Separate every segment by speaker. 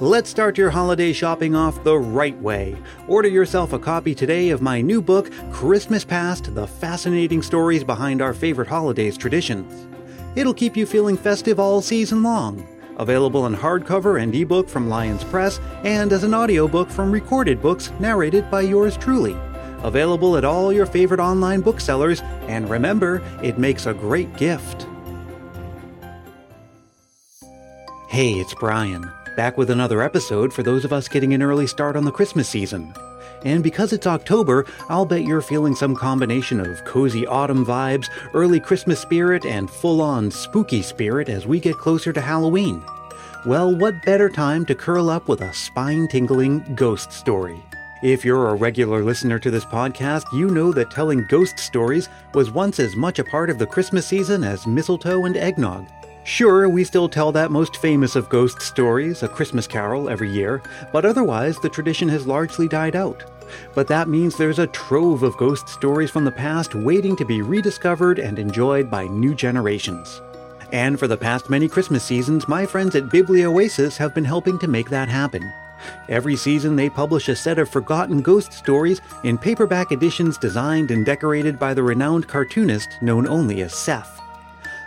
Speaker 1: Let's start your holiday shopping off the right way. Order yourself a copy today of my new book, Christmas Past The Fascinating Stories Behind Our Favorite Holidays Traditions. It'll keep you feeling festive all season long. Available in hardcover and ebook from Lyons Press, and as an audiobook from Recorded Books narrated by yours truly. Available at all your favorite online booksellers, and remember, it makes a great gift. Hey, it's Brian, back with another episode for those of us getting an early start on the Christmas season. And because it's October, I'll bet you're feeling some combination of cozy autumn vibes, early Christmas spirit, and full on spooky spirit as we get closer to Halloween. Well, what better time to curl up with a spine tingling ghost story? If you're a regular listener to this podcast, you know that telling ghost stories was once as much a part of the Christmas season as mistletoe and eggnog. Sure, we still tell that most famous of ghost stories, A Christmas Carol, every year, but otherwise the tradition has largely died out. But that means there's a trove of ghost stories from the past waiting to be rediscovered and enjoyed by new generations. And for the past many Christmas seasons, my friends at Biblioasis have been helping to make that happen. Every season, they publish a set of forgotten ghost stories in paperback editions designed and decorated by the renowned cartoonist known only as Seth.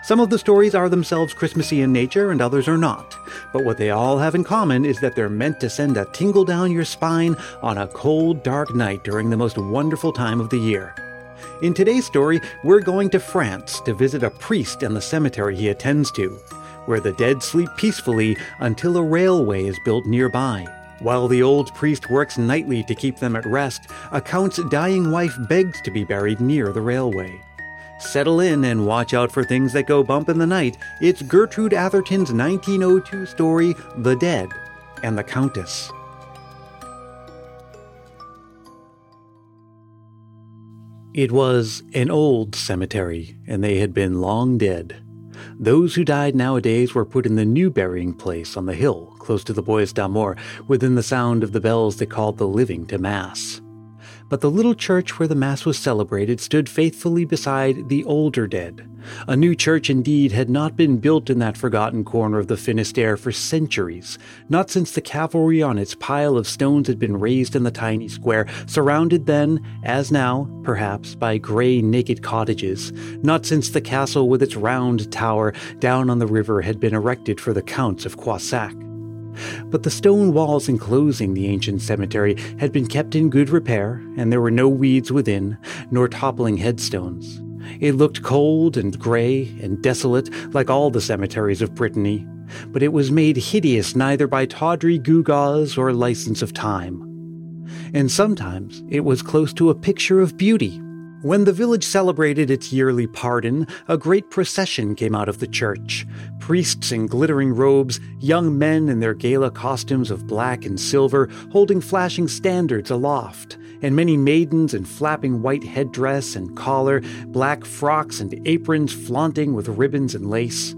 Speaker 1: Some of the stories are themselves Christmassy in nature and others are not, but what they all have in common is that they're meant to send a tingle down your spine on a cold, dark night during the most wonderful time of the year. In today's story, we're going to France to visit a priest and the cemetery he attends to, where the dead sleep peacefully until a railway is built nearby. While the old priest works nightly to keep them at rest, a count's dying wife begs to be buried near the railway. Settle in and watch out for things that go bump in the night. It's Gertrude Atherton's 1902 story, The Dead and the Countess. It was an old cemetery, and they had been long dead. Those who died nowadays were put in the new burying place on the hill, close to the Bois d'Amour, within the sound of the bells that called the living to Mass but the little church where the Mass was celebrated stood faithfully beside the older dead. A new church indeed had not been built in that forgotten corner of the Finisterre for centuries, not since the calvary on its pile of stones had been raised in the tiny square, surrounded then, as now, perhaps, by grey naked cottages, not since the castle with its round tower down on the river had been erected for the Counts of Croissac. But the stone walls enclosing the ancient cemetery had been kept in good repair, and there were no weeds within, nor toppling headstones. It looked cold and grey and desolate, like all the cemeteries of Brittany, but it was made hideous neither by tawdry gewgaws or license of time. And sometimes it was close to a picture of beauty, when the village celebrated its yearly pardon, a great procession came out of the church. Priests in glittering robes, young men in their gala costumes of black and silver, holding flashing standards aloft, and many maidens in flapping white headdress and collar, black frocks and aprons flaunting with ribbons and lace.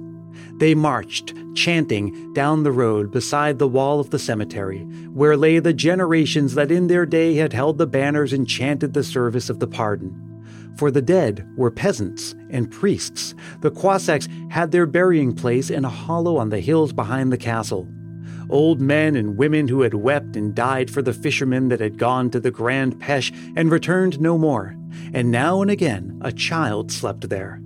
Speaker 1: They marched, chanting, down the road beside the wall of the cemetery, where lay the generations that in their day had held the banners and chanted the service of the pardon for the dead were peasants and priests. The Croissacs had their burying place in a hollow on the hills behind the castle. Old men and women who had wept and died for the fishermen that had gone to the Grand Pêche and returned no more, and now and again a child slept there.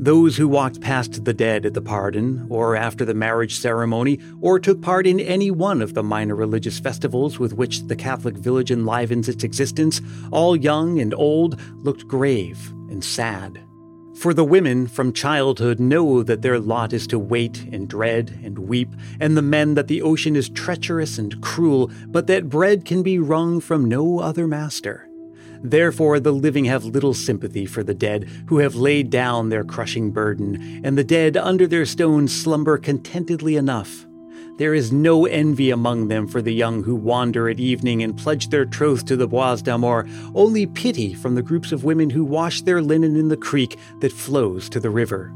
Speaker 1: Those who walked past the dead at the pardon, or after the marriage ceremony, or took part in any one of the minor religious festivals with which the Catholic village enlivens its existence, all young and old, looked grave and sad. For the women from childhood know that their lot is to wait and dread and weep, and the men that the ocean is treacherous and cruel, but that bread can be wrung from no other master. Therefore, the living have little sympathy for the dead who have laid down their crushing burden, and the dead under their stones slumber contentedly enough. There is no envy among them for the young who wander at evening and pledge their troth to the Bois d'Amour, only pity from the groups of women who wash their linen in the creek that flows to the river.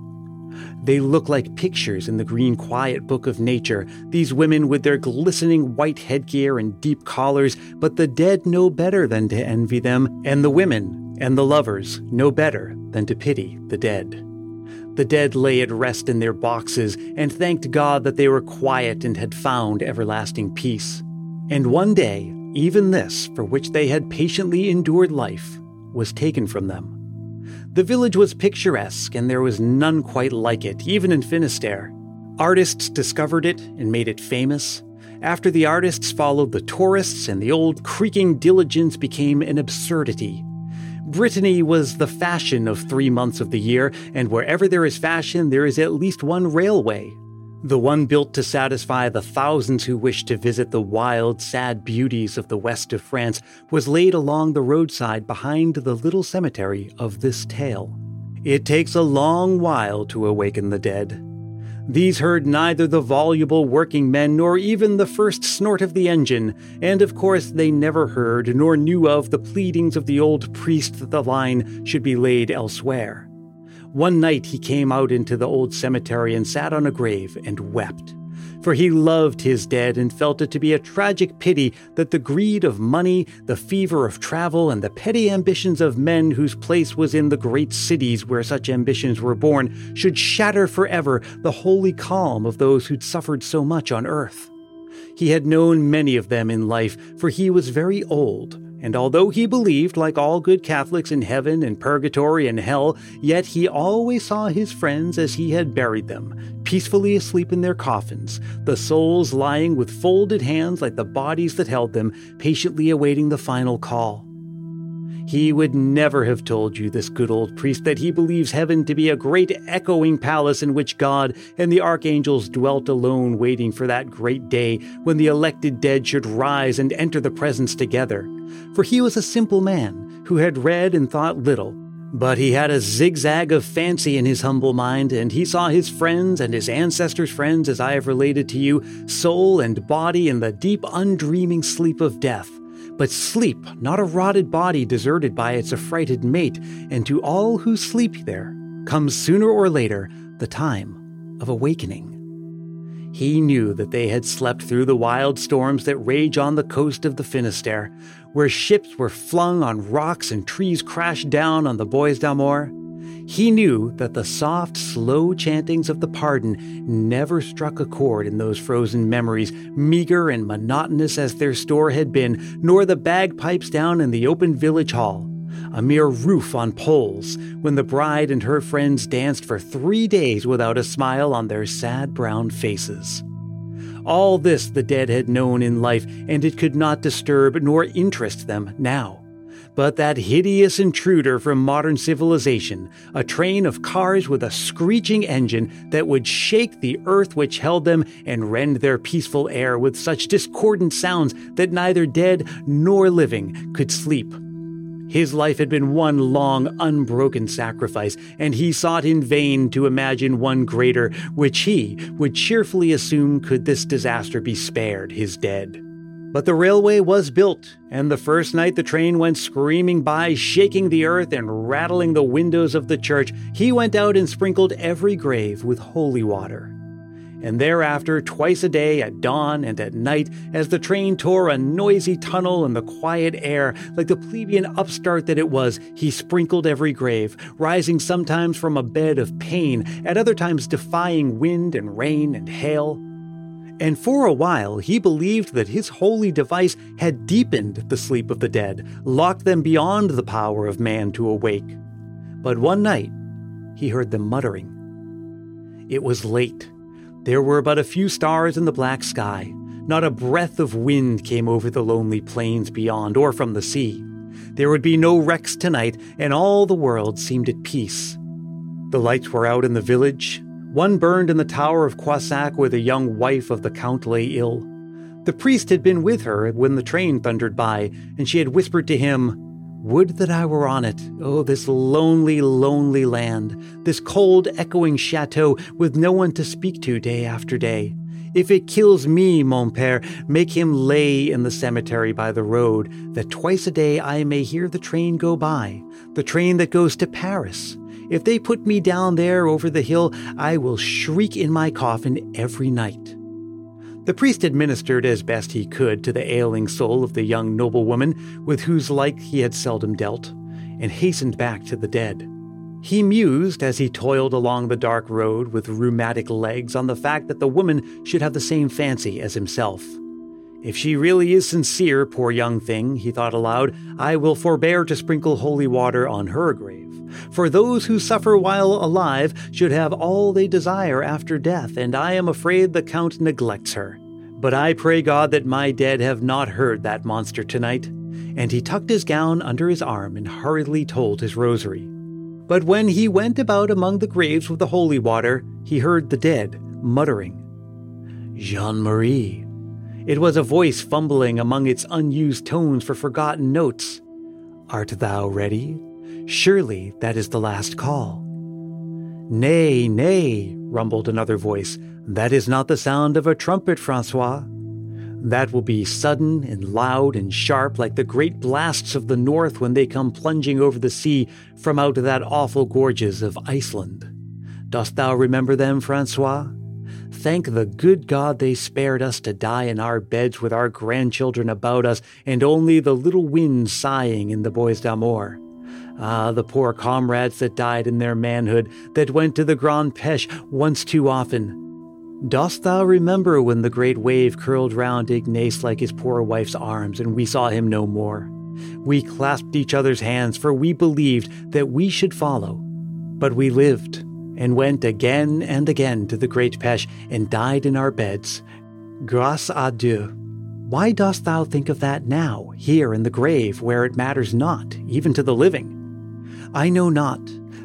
Speaker 1: They look like pictures in the green quiet book of nature, these women with their glistening white headgear and deep collars, but the dead know better than to envy them, and the women and the lovers know better than to pity the dead. The dead lay at rest in their boxes and thanked God that they were quiet and had found everlasting peace. And one day, even this, for which they had patiently endured life, was taken from them. The village was picturesque, and there was none quite like it, even in Finisterre. Artists discovered it and made it famous. After the artists followed the tourists, and the old creaking diligence became an absurdity. Brittany was the fashion of three months of the year, and wherever there is fashion, there is at least one railway. The one built to satisfy the thousands who wished to visit the wild, sad beauties of the west of France was laid along the roadside behind the little cemetery of this tale. It takes a long while to awaken the dead. These heard neither the voluble working men nor even the first snort of the engine, and of course they never heard nor knew of the pleadings of the old priest that the line should be laid elsewhere. One night he came out into the old cemetery and sat on a grave and wept. For he loved his dead and felt it to be a tragic pity that the greed of money, the fever of travel, and the petty ambitions of men whose place was in the great cities where such ambitions were born should shatter forever the holy calm of those who'd suffered so much on earth. He had known many of them in life, for he was very old, and although he believed, like all good Catholics, in heaven and purgatory and hell, yet he always saw his friends as he had buried them, peacefully asleep in their coffins, the souls lying with folded hands like the bodies that held them, patiently awaiting the final call. He would never have told you, this good old priest, that he believes heaven to be a great echoing palace in which God and the archangels dwelt alone, waiting for that great day when the elected dead should rise and enter the presence together. For he was a simple man who had read and thought little, but he had a zigzag of fancy in his humble mind, and he saw his friends and his ancestors' friends, as I have related to you, soul and body in the deep, undreaming sleep of death but sleep, not a rotted body deserted by its affrighted mate, and to all who sleep there comes sooner or later the time of awakening. He knew that they had slept through the wild storms that rage on the coast of the Finisterre, where ships were flung on rocks and trees crashed down on the Bois d'Amour, he knew that the soft, slow chantings of the pardon never struck a chord in those frozen memories, meager and monotonous as their store had been, nor the bagpipes down in the open village hall. A mere roof on poles, when the bride and her friends danced for three days without a smile on their sad brown faces. All this the dead had known in life, and it could not disturb nor interest them now but that hideous intruder from modern civilization, a train of cars with a screeching engine that would shake the earth which held them and rend their peaceful air with such discordant sounds that neither dead nor living could sleep. His life had been one long, unbroken sacrifice, and he sought in vain to imagine one greater, which he would cheerfully assume could this disaster be spared his dead. But the railway was built, and the first night the train went screaming by, shaking the earth and rattling the windows of the church, he went out and sprinkled every grave with holy water. And thereafter, twice a day, at dawn and at night, as the train tore a noisy tunnel in the quiet air, like the plebeian upstart that it was, he sprinkled every grave, rising sometimes from a bed of pain, at other times defying wind and rain and hail and for a while he believed that his holy device had deepened the sleep of the dead, locked them beyond the power of man to awake. But one night he heard them muttering. It was late. There were but a few stars in the black sky. Not a breath of wind came over the lonely plains beyond or from the sea. There would be no wrecks tonight, and all the world seemed at peace. The lights were out in the village, one burned in the tower of Croissac where the young wife of the Count lay ill. The priest had been with her when the train thundered by, and she had whispered to him, Would that I were on it. Oh, this lonely, lonely land, this cold, echoing chateau with no one to speak to day after day. If it kills me, mon père, make him lay in the cemetery by the road, that twice a day I may hear the train go by, the train that goes to Paris. If they put me down there over the hill, I will shriek in my coffin every night. The priest administered as best he could to the ailing soul of the young noblewoman with whose like he had seldom dealt, and hastened back to the dead. He mused as he toiled along the dark road with rheumatic legs on the fact that the woman should have the same fancy as himself. If she really is sincere, poor young thing, he thought aloud, I will forbear to sprinkle holy water on her grave. For those who suffer while alive should have all they desire after death, and I am afraid the Count neglects her. But I pray God that my dead have not heard that monster tonight. And he tucked his gown under his arm and hurriedly told his rosary. But when he went about among the graves with the holy water, he heard the dead muttering, Jean Marie, it was a voice fumbling among its unused tones for forgotten notes. Art thou ready? Surely that is the last call. Nay, nay, rumbled another voice. That is not the sound of a trumpet, Francois. That will be sudden and loud and sharp like the great blasts of the north when they come plunging over the sea from out of that awful gorges of Iceland. Dost thou remember them, Francois? Thank the good God they spared us to die in our beds with our grandchildren about us and only the little wind sighing in the Bois d'Amour. Ah, the poor comrades that died in their manhood, that went to the Grand Pêche once too often. Dost thou remember when the great wave curled round Ignace like his poor wife's arms, and we saw him no more? We clasped each other's hands, for we believed that we should follow. But we lived, and went again and again to the great Pêche and died in our beds. Grâce à Dieu. Why dost thou think of that now, here in the grave, where it matters not, even to the living? I know not,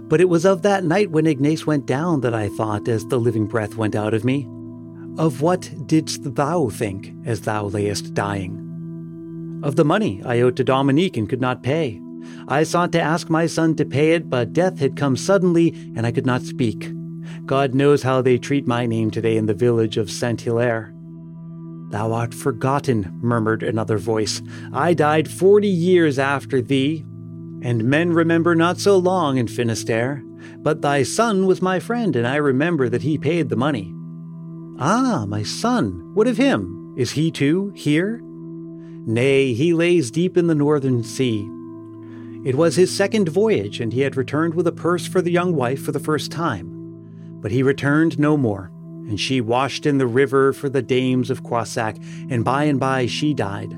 Speaker 1: but it was of that night when Ignace went down that I thought as the living breath went out of me. Of what didst thou think as thou layest dying? Of the money I owed to Dominique and could not pay I sought to ask my son to pay it, but death had come suddenly, and I could not speak. God knows how they treat my name today in the village of Saint Hilaire. Thou art forgotten, murmured another voice. I died forty years after thee, and men remember not so long in Finisterre. But thy son was my friend, and I remember that he paid the money. Ah, my son, what of him? Is he too here? Nay, he lays deep in the northern sea, it was his second voyage, and he had returned with a purse for the young wife for the first time. But he returned no more, and she washed in the river for the dames of Croissac, and by and by she died.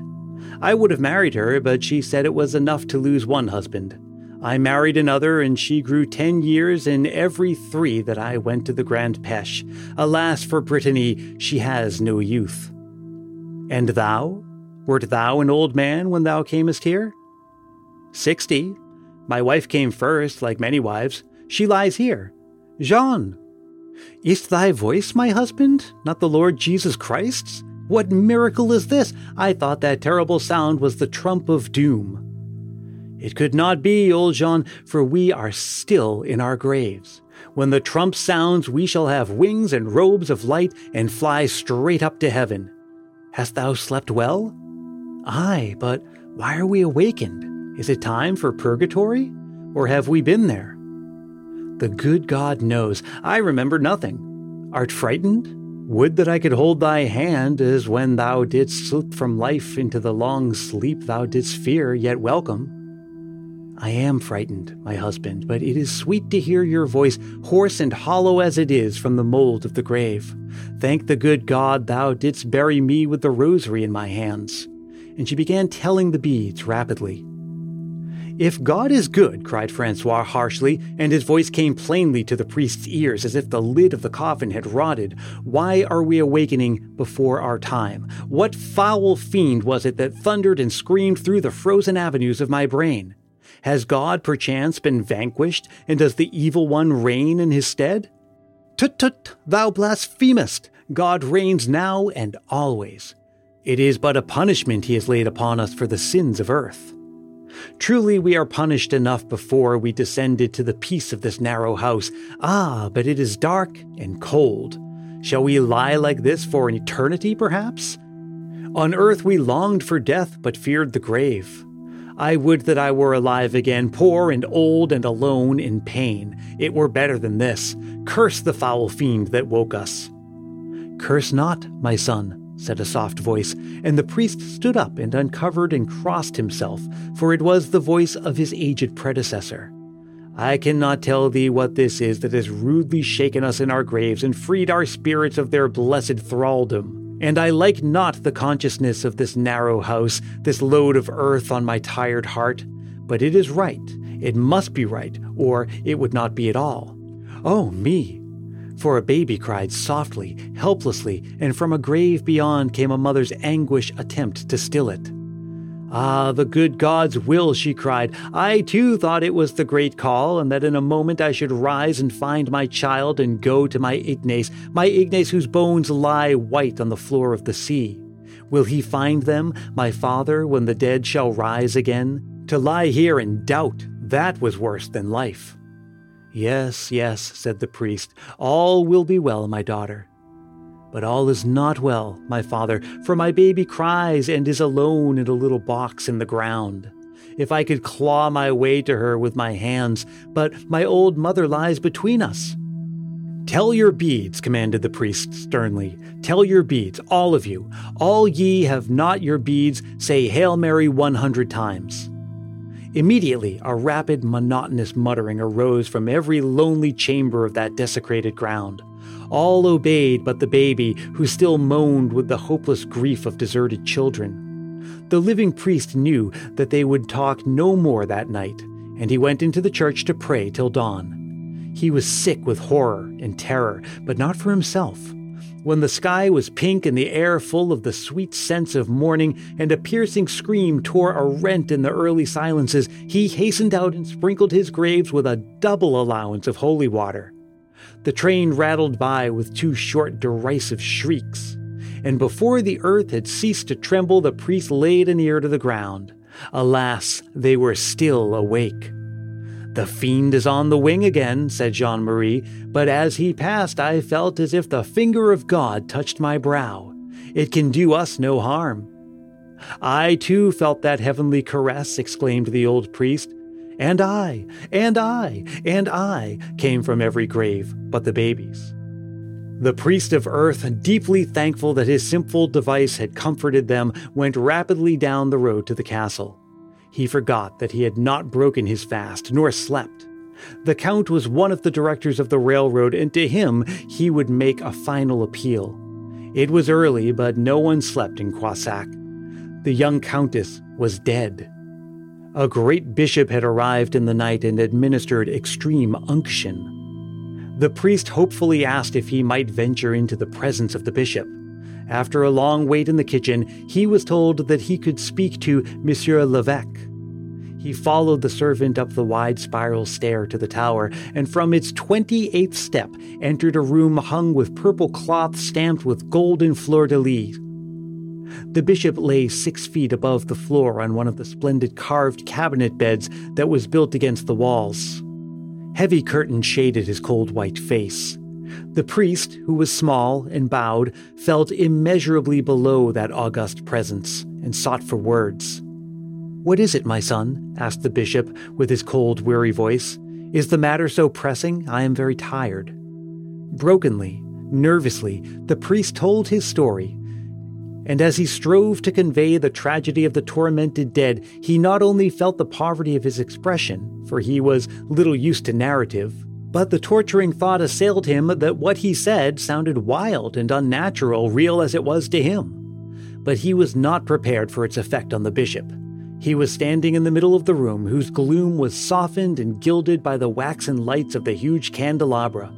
Speaker 1: I would have married her, but she said it was enough to lose one husband. I married another, and she grew ten years in every three that I went to the Grand Pêche. Alas, for Brittany, she has no youth. And thou? Wert thou an old man when thou camest here? Sixty. My wife came first, like many wives. She lies here. Jean. Is thy voice my husband, not the Lord Jesus Christ's? What miracle is this? I thought that terrible sound was the trump of doom. It could not be, old Jean, for we are still in our graves. When the trump sounds, we shall have wings and robes of light and fly straight up to heaven. Hast thou slept well? Ay, but why are we awakened? Is it time for purgatory? Or have we been there? The good God knows. I remember nothing. Art frightened? Would that I could hold thy hand as when thou didst slip from life into the long sleep thou didst fear, yet welcome. I am frightened, my husband, but it is sweet to hear your voice, hoarse and hollow as it is from the mold of the grave. Thank the good God thou didst bury me with the rosary in my hands. And she began telling the beads rapidly. If God is good, cried Francois harshly, and his voice came plainly to the priest's ears as if the lid of the coffin had rotted, why are we awakening before our time? What foul fiend was it that thundered and screamed through the frozen avenues of my brain? Has God perchance been vanquished, and does the evil one reign in his stead? Tut tut, thou blasphemest! God reigns now and always. It is but a punishment he has laid upon us for the sins of earth. Truly, we are punished enough before we descended to the peace of this narrow house. Ah, but it is dark and cold. Shall we lie like this for an eternity, perhaps? On earth we longed for death, but feared the grave. I would that I were alive again, poor and old and alone in pain. It were better than this. Curse the foul fiend that woke us. Curse not, my son, said a soft voice, and the priest stood up and uncovered and crossed himself, for it was the voice of his aged predecessor. I cannot tell thee what this is that has rudely shaken us in our graves and freed our spirits of their blessed thraldom. And I like not the consciousness of this narrow house, this load of earth on my tired heart. But it is right, it must be right, or it would not be at all. Oh, me! For a baby cried softly, helplessly, and from a grave beyond came a mother's anguish attempt to still it. Ah, the good God's will, she cried. I too thought it was the great call, and that in a moment I should rise and find my child and go to my Ignace, my Ignace whose bones lie white on the floor of the sea. Will he find them, my father, when the dead shall rise again? To lie here in doubt, that was worse than life. Yes, yes, said the priest, all will be well, my daughter. But all is not well, my father, for my baby cries and is alone in a little box in the ground. If I could claw my way to her with my hands, but my old mother lies between us. Tell your beads, commanded the priest sternly. Tell your beads, all of you. All ye have not your beads, say Hail Mary one hundred times. Immediately, a rapid, monotonous muttering arose from every lonely chamber of that desecrated ground. All obeyed but the baby, who still moaned with the hopeless grief of deserted children. The living priest knew that they would talk no more that night, and he went into the church to pray till dawn. He was sick with horror and terror, but not for himself. When the sky was pink and the air full of the sweet scents of morning, and a piercing scream tore a rent in the early silences, he hastened out and sprinkled his graves with a double allowance of holy water. The train rattled by with two short, derisive shrieks, and before the earth had ceased to tremble, the priest laid an ear to the ground. Alas, they were still awake. The fiend is on the wing again, said Jean Marie, but as he passed, I felt as if the finger of God touched my brow. It can do us no harm. I too felt that heavenly caress, exclaimed the old priest. And I, and I, and I came from every grave but the baby's. The priest of earth, deeply thankful that his simple device had comforted them, went rapidly down the road to the castle. He forgot that he had not broken his fast, nor slept. The Count was one of the directors of the railroad, and to him he would make a final appeal. It was early, but no one slept in Croissac. The young Countess was dead. A great bishop had arrived in the night and administered extreme unction. The priest hopefully asked if he might venture into the presence of the bishop. After a long wait in the kitchen, he was told that he could speak to Monsieur l'Evêque. He followed the servant up the wide spiral stair to the tower, and from its twenty eighth step entered a room hung with purple cloth stamped with golden fleur de lis. The bishop lay six feet above the floor on one of the splendid carved cabinet beds that was built against the walls. Heavy curtains shaded his cold white face. The priest, who was small and bowed, felt immeasurably below that august presence and sought for words. What is it, my son? asked the bishop with his cold, weary voice. Is the matter so pressing? I am very tired. Brokenly, nervously, the priest told his story and as he strove to convey the tragedy of the tormented dead, he not only felt the poverty of his expression, for he was little used to narrative, but the torturing thought assailed him that what he said sounded wild and unnatural, real as it was to him. But he was not prepared for its effect on the bishop. He was standing in the middle of the room, whose gloom was softened and gilded by the waxen lights of the huge candelabra,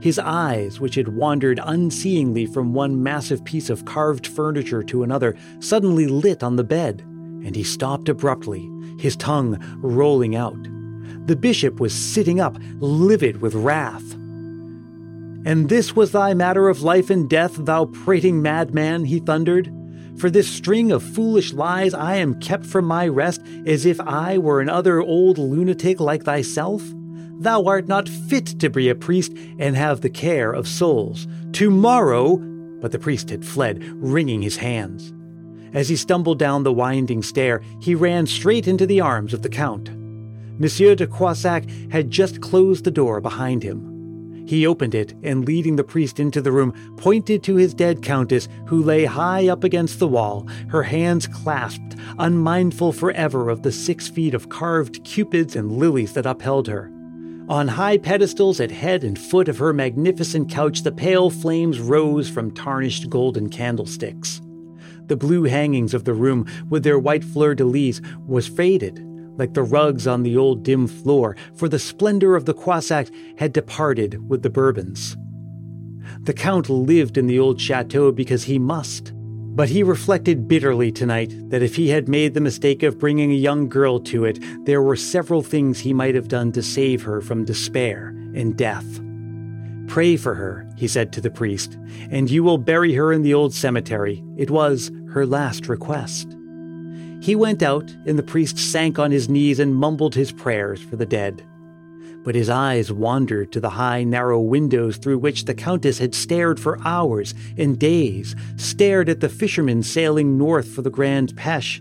Speaker 1: his eyes, which had wandered unseeingly from one massive piece of carved furniture to another, suddenly lit on the bed, and he stopped abruptly, his tongue rolling out. The bishop was sitting up, livid with wrath. And this was thy matter of life and death, thou prating madman, he thundered. For this string of foolish lies I am kept from my rest as if I were another old lunatic like thyself? Thou art not fit to be a priest and have the care of souls. Tomorrow. But the priest had fled, wringing his hands. As he stumbled down the winding stair, he ran straight into the arms of the Count. Monsieur de Croissac had just closed the door behind him. He opened it and, leading the priest into the room, pointed to his dead countess, who lay high up against the wall, her hands clasped, unmindful forever of the six feet of carved cupids and lilies that upheld her. On high pedestals at head and foot of her magnificent couch, the pale flames rose from tarnished golden candlesticks. The blue hangings of the room, with their white fleur de lis, was faded, like the rugs on the old dim floor, for the splendor of the Croissac had departed with the Bourbons. The Count lived in the old chateau because he must. But he reflected bitterly tonight that if he had made the mistake of bringing a young girl to it, there were several things he might have done to save her from despair and death. Pray for her, he said to the priest, and you will bury her in the old cemetery. It was her last request. He went out, and the priest sank on his knees and mumbled his prayers for the dead. But his eyes wandered to the high, narrow windows through which the Countess had stared for hours and days, stared at the fishermen sailing north for the Grand Pêche,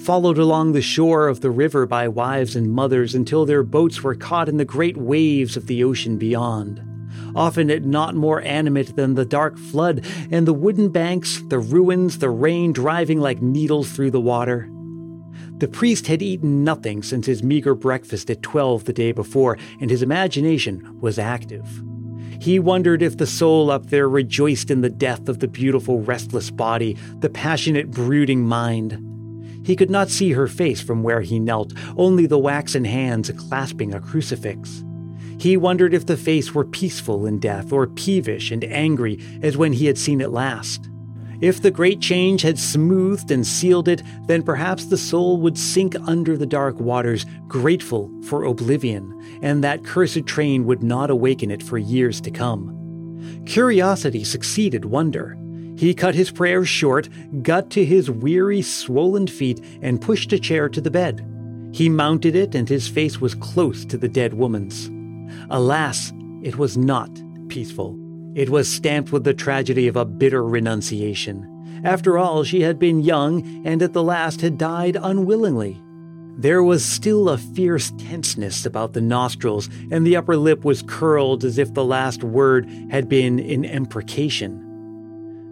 Speaker 1: followed along the shore of the river by wives and mothers until their boats were caught in the great waves of the ocean beyond often it not more animate than the dark flood, and the wooden banks, the ruins, the rain driving like needles through the water. The priest had eaten nothing since his meager breakfast at twelve the day before, and his imagination was active. He wondered if the soul up there rejoiced in the death of the beautiful, restless body, the passionate, brooding mind. He could not see her face from where he knelt, only the waxen hands clasping a crucifix. He wondered if the face were peaceful in death or peevish and angry as when he had seen it last. If the great change had smoothed and sealed it, then perhaps the soul would sink under the dark waters, grateful for oblivion, and that cursed train would not awaken it for years to come. Curiosity succeeded wonder. He cut his prayers short, got to his weary, swollen feet, and pushed a chair to the bed. He mounted it, and his face was close to the dead woman's. Alas, it was not peaceful. It was stamped with the tragedy of a bitter renunciation. After all, she had been young and at the last had died unwillingly. There was still a fierce tenseness about the nostrils, and the upper lip was curled as if the last word had been an imprecation.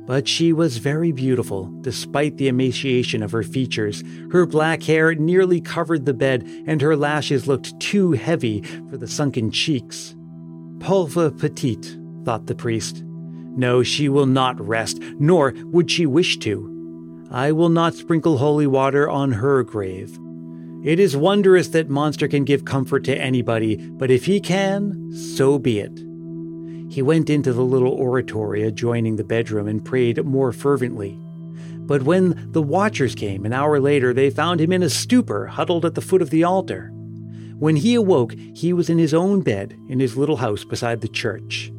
Speaker 1: But she was very beautiful, despite the emaciation of her features. Her black hair nearly covered the bed, and her lashes looked too heavy for the sunken cheeks. Pauvre petite, thought the priest. No, she will not rest, nor would she wish to. I will not sprinkle holy water on her grave. It is wondrous that monster can give comfort to anybody, but if he can, so be it. He went into the little oratory adjoining the bedroom and prayed more fervently. But when the watchers came an hour later, they found him in a stupor, huddled at the foot of the altar. When he awoke, he was in his own bed in his little house beside the church.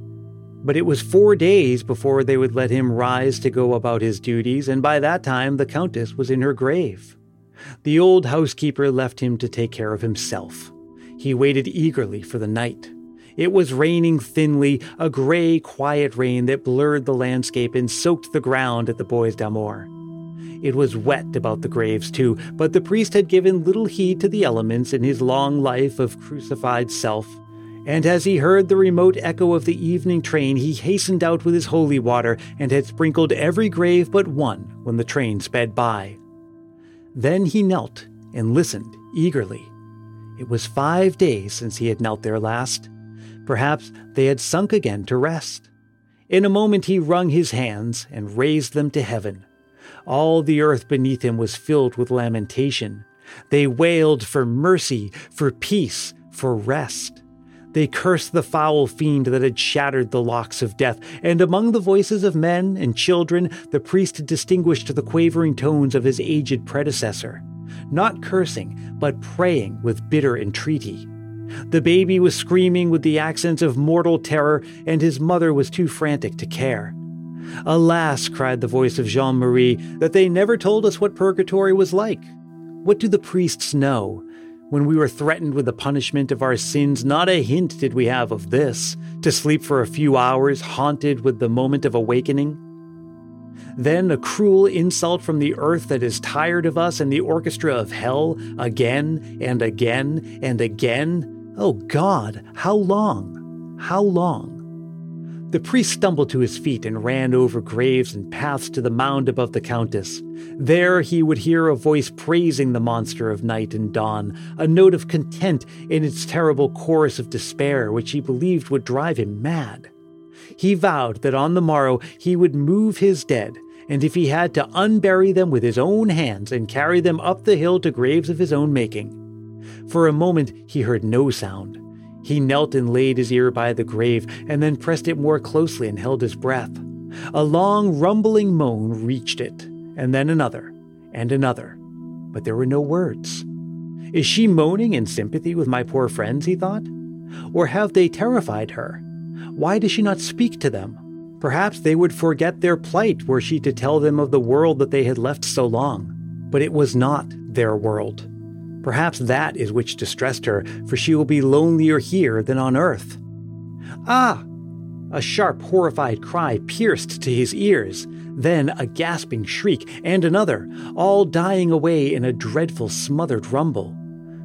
Speaker 1: But it was four days before they would let him rise to go about his duties, and by that time the Countess was in her grave. The old housekeeper left him to take care of himself. He waited eagerly for the night. It was raining thinly, a gray, quiet rain that blurred the landscape and soaked the ground at the Bois d'Amour. It was wet about the graves, too, but the priest had given little heed to the elements in his long life of crucified self. And as he heard the remote echo of the evening train, he hastened out with his holy water and had sprinkled every grave but one when the train sped by. Then he knelt and listened eagerly. It was five days since he had knelt there last. Perhaps they had sunk again to rest. In a moment he wrung his hands and raised them to heaven. All the earth beneath him was filled with lamentation. They wailed for mercy, for peace, for rest. They cursed the foul fiend that had shattered the locks of death, and among the voices of men and children, the priest distinguished the quavering tones of his aged predecessor, not cursing, but praying with bitter entreaty. The baby was screaming with the accents of mortal terror, and his mother was too frantic to care. Alas, cried the voice of Jean Marie, that they never told us what purgatory was like. What do the priests know? When we were threatened with the punishment of our sins, not a hint did we have of this to sleep for a few hours, haunted with the moment of awakening. Then a cruel insult from the earth that is tired of us and the orchestra of hell again and again and again. Oh God, how long? How long? The priest stumbled to his feet and ran over graves and paths to the mound above the countess. There he would hear a voice praising the monster of night and dawn, a note of content in its terrible chorus of despair, which he believed would drive him mad. He vowed that on the morrow he would move his dead, and if he had to unbury them with his own hands and carry them up the hill to graves of his own making. For a moment he heard no sound. He knelt and laid his ear by the grave, and then pressed it more closely and held his breath. A long, rumbling moan reached it, and then another, and another, but there were no words. Is she moaning in sympathy with my poor friends, he thought? Or have they terrified her? Why does she not speak to them? Perhaps they would forget their plight were she to tell them of the world that they had left so long. But it was not their world. Perhaps that is which distressed her, for she will be lonelier here than on earth. Ah! A sharp, horrified cry pierced to his ears, then a gasping shriek, and another, all dying away in a dreadful, smothered rumble.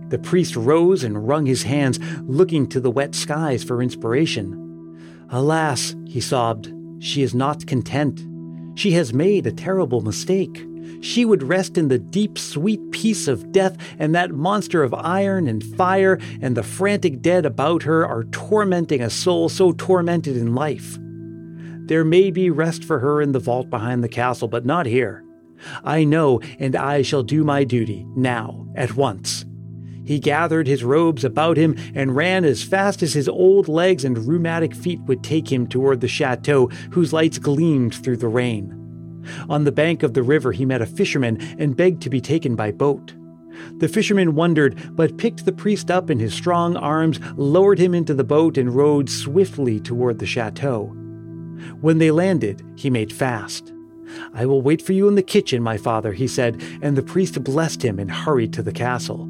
Speaker 1: The priest rose and wrung his hands, looking to the wet skies for inspiration. Alas, he sobbed, she is not content. She has made a terrible mistake she would rest in the deep, sweet peace of death, and that monster of iron and fire and the frantic dead about her are tormenting a soul so tormented in life. There may be rest for her in the vault behind the castle, but not here. I know, and I shall do my duty, now, at once. He gathered his robes about him and ran as fast as his old legs and rheumatic feet would take him toward the chateau, whose lights gleamed through the rain. On the bank of the river, he met a fisherman and begged to be taken by boat. The fisherman wondered, but picked the priest up in his strong arms, lowered him into the boat, and rowed swiftly toward the chateau. When they landed, he made fast. I will wait for you in the kitchen, my father, he said, and the priest blessed him and hurried to the castle.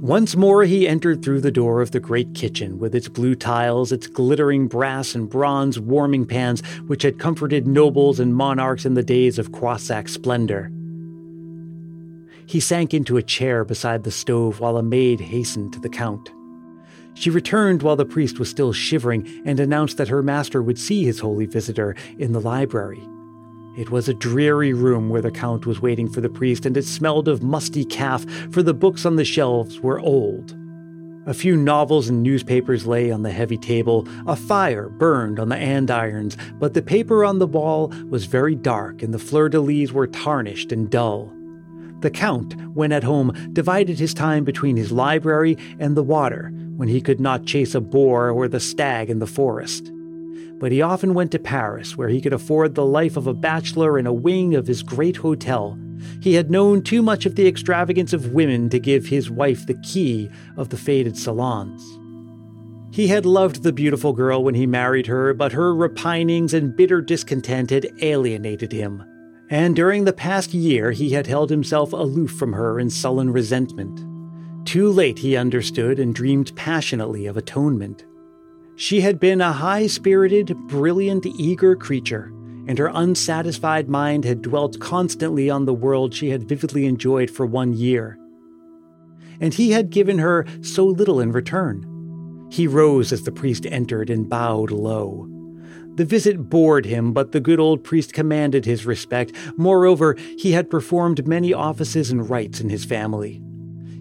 Speaker 1: Once more he entered through the door of the great kitchen, with its blue tiles, its glittering brass and bronze warming pans, which had comforted nobles and monarchs in the days of Croissac splendor. He sank into a chair beside the stove while a maid hastened to the count. She returned while the priest was still shivering and announced that her master would see his holy visitor in the library. It was a dreary room where the Count was waiting for the priest, and it smelled of musty calf, for the books on the shelves were old. A few novels and newspapers lay on the heavy table. A fire burned on the andirons, but the paper on the wall was very dark and the fleur de lis were tarnished and dull. The Count, when at home, divided his time between his library and the water when he could not chase a boar or the stag in the forest but he often went to Paris, where he could afford the life of a bachelor in a wing of his great hotel. He had known too much of the extravagance of women to give his wife the key of the faded salons. He had loved the beautiful girl when he married her, but her repinings and bitter discontent had alienated him. And during the past year, he had held himself aloof from her in sullen resentment. Too late, he understood and dreamed passionately of atonement. She had been a high spirited, brilliant, eager creature, and her unsatisfied mind had dwelt constantly on the world she had vividly enjoyed for one year. And he had given her so little in return. He rose as the priest entered and bowed low. The visit bored him, but the good old priest commanded his respect. Moreover, he had performed many offices and rites in his family.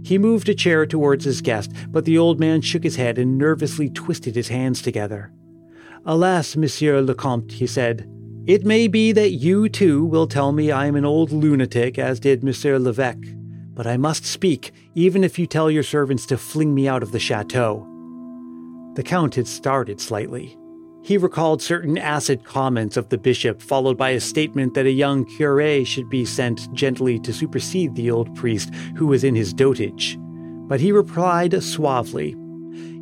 Speaker 1: He moved a chair towards his guest, but the old man shook his head and nervously twisted his hands together. Alas, Monsieur le Comte, he said, it may be that you too will tell me I am an old lunatic, as did Monsieur l'Evêque, but I must speak, even if you tell your servants to fling me out of the chateau. The Count had started slightly. He recalled certain acid comments of the bishop, followed by a statement that a young cure should be sent gently to supersede the old priest who was in his dotage. But he replied suavely,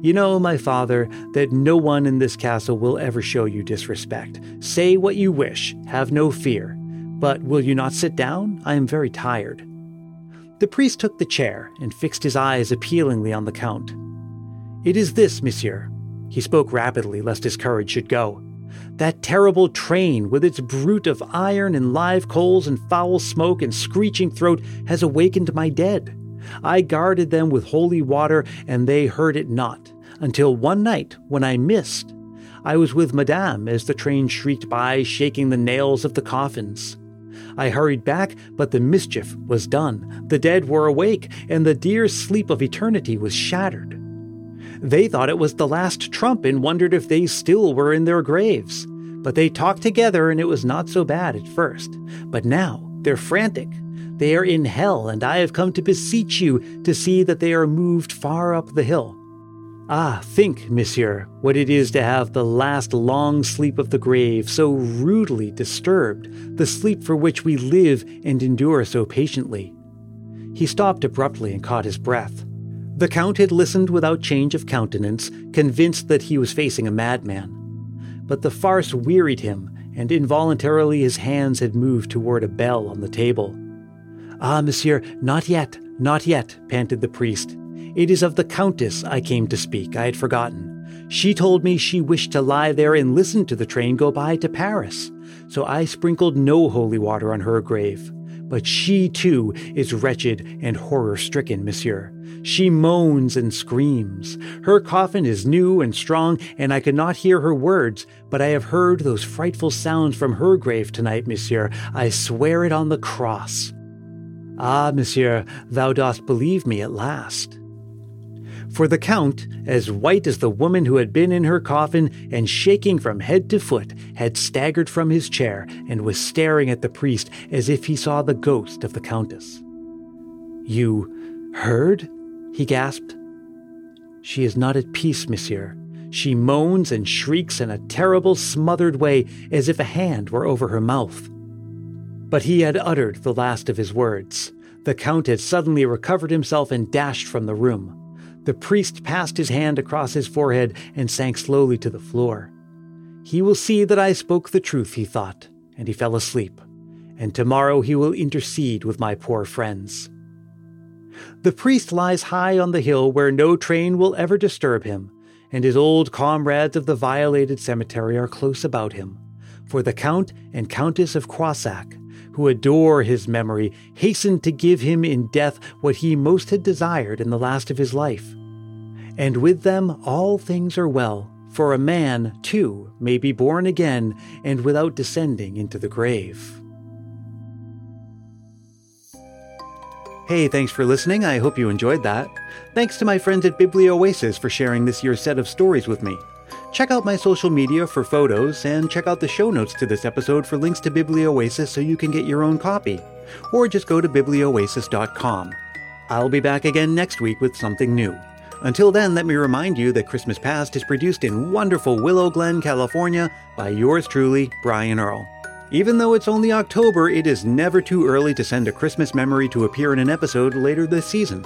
Speaker 1: You know, my father, that no one in this castle will ever show you disrespect. Say what you wish, have no fear. But will you not sit down? I am very tired. The priest took the chair and fixed his eyes appealingly on the Count. It is this, monsieur, he spoke rapidly, lest his courage should go. That terrible train, with its brute of iron and live coals and foul smoke and screeching throat, has awakened my dead. I guarded them with holy water, and they heard it not, until one night, when I missed, I was with Madame as the train shrieked by, shaking the nails of the coffins. I hurried back, but the mischief was done. The dead were awake, and the dear sleep of eternity was shattered. They thought it was the last trump and wondered if they still were in their graves. But they talked together, and it was not so bad at first. But now they're frantic. They are in hell, and I have come to beseech you to see that they are moved far up the hill. Ah, think, monsieur, what it is to have the last long sleep of the grave so rudely disturbed, the sleep for which we live and endure so patiently. He stopped abruptly and caught his breath. The Count had listened without change of countenance, convinced that he was facing a madman. But the farce wearied him, and involuntarily his hands had moved toward a bell on the table. Ah, monsieur, not yet, not yet, panted the priest. It is of the Countess I came to speak, I had forgotten. She told me she wished to lie there and listen to the train go by to Paris, so I sprinkled no holy water on her grave. But she, too, is wretched and horror stricken, monsieur. She moans and screams. Her coffin is new and strong, and I cannot hear her words, but I have heard those frightful sounds from her grave tonight, monsieur. I swear it on the cross. Ah, monsieur, thou dost believe me at last. For the Count, as white as the woman who had been in her coffin and shaking from head to foot, had staggered from his chair and was staring at the priest as if he saw the ghost of the Countess. You heard? he gasped. She is not at peace, monsieur. She moans and shrieks in a terrible, smothered way as if a hand were over her mouth. But he had uttered the last of his words. The Count had suddenly recovered himself and dashed from the room. The priest passed his hand across his forehead and sank slowly to the floor. He will see that I spoke the truth, he thought, and he fell asleep. And tomorrow he will intercede with my poor friends. The priest lies high on the hill where no train will ever disturb him, and his old comrades of the violated cemetery are close about him. For the Count and Countess of Croissac who adore his memory, hastened to give him in death what he most had desired in the last of his life. And with them all things are well, for a man, too, may be born again and without descending into the grave. Hey, thanks for listening. I hope you enjoyed that. Thanks to my friends at Biblioasis for sharing this year's set of stories with me. Check out my social media for photos, and check out the show notes to this episode for links to Biblioasis so you can get your own copy. Or just go to biblioasis.com. I'll be back again next week with something new. Until then, let me remind you that Christmas Past is produced in wonderful Willow Glen, California by yours truly, Brian Earl. Even though it's only October, it is never too early to send a Christmas memory to appear in an episode later this season.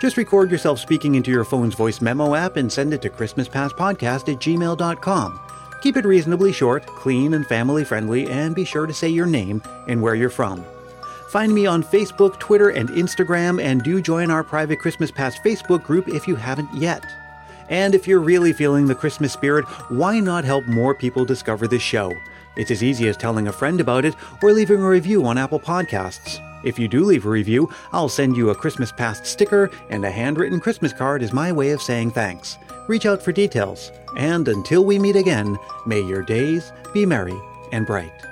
Speaker 1: Just record yourself speaking into your phone's voice memo app and send it to ChristmasPastPodcast at gmail.com. Keep it reasonably short, clean, and family friendly, and be sure to say your name and where you're from. Find me on Facebook, Twitter, and Instagram, and do join our private Christmas Past Facebook group if you haven't yet. And if you're really feeling the Christmas spirit, why not help more people discover this show? It's as easy as telling a friend about it or leaving a review on Apple Podcasts. If you do leave a review, I'll send you a Christmas Past sticker, and a handwritten Christmas card is my way of saying thanks. Reach out for details. And until we meet again, may your days be merry and bright.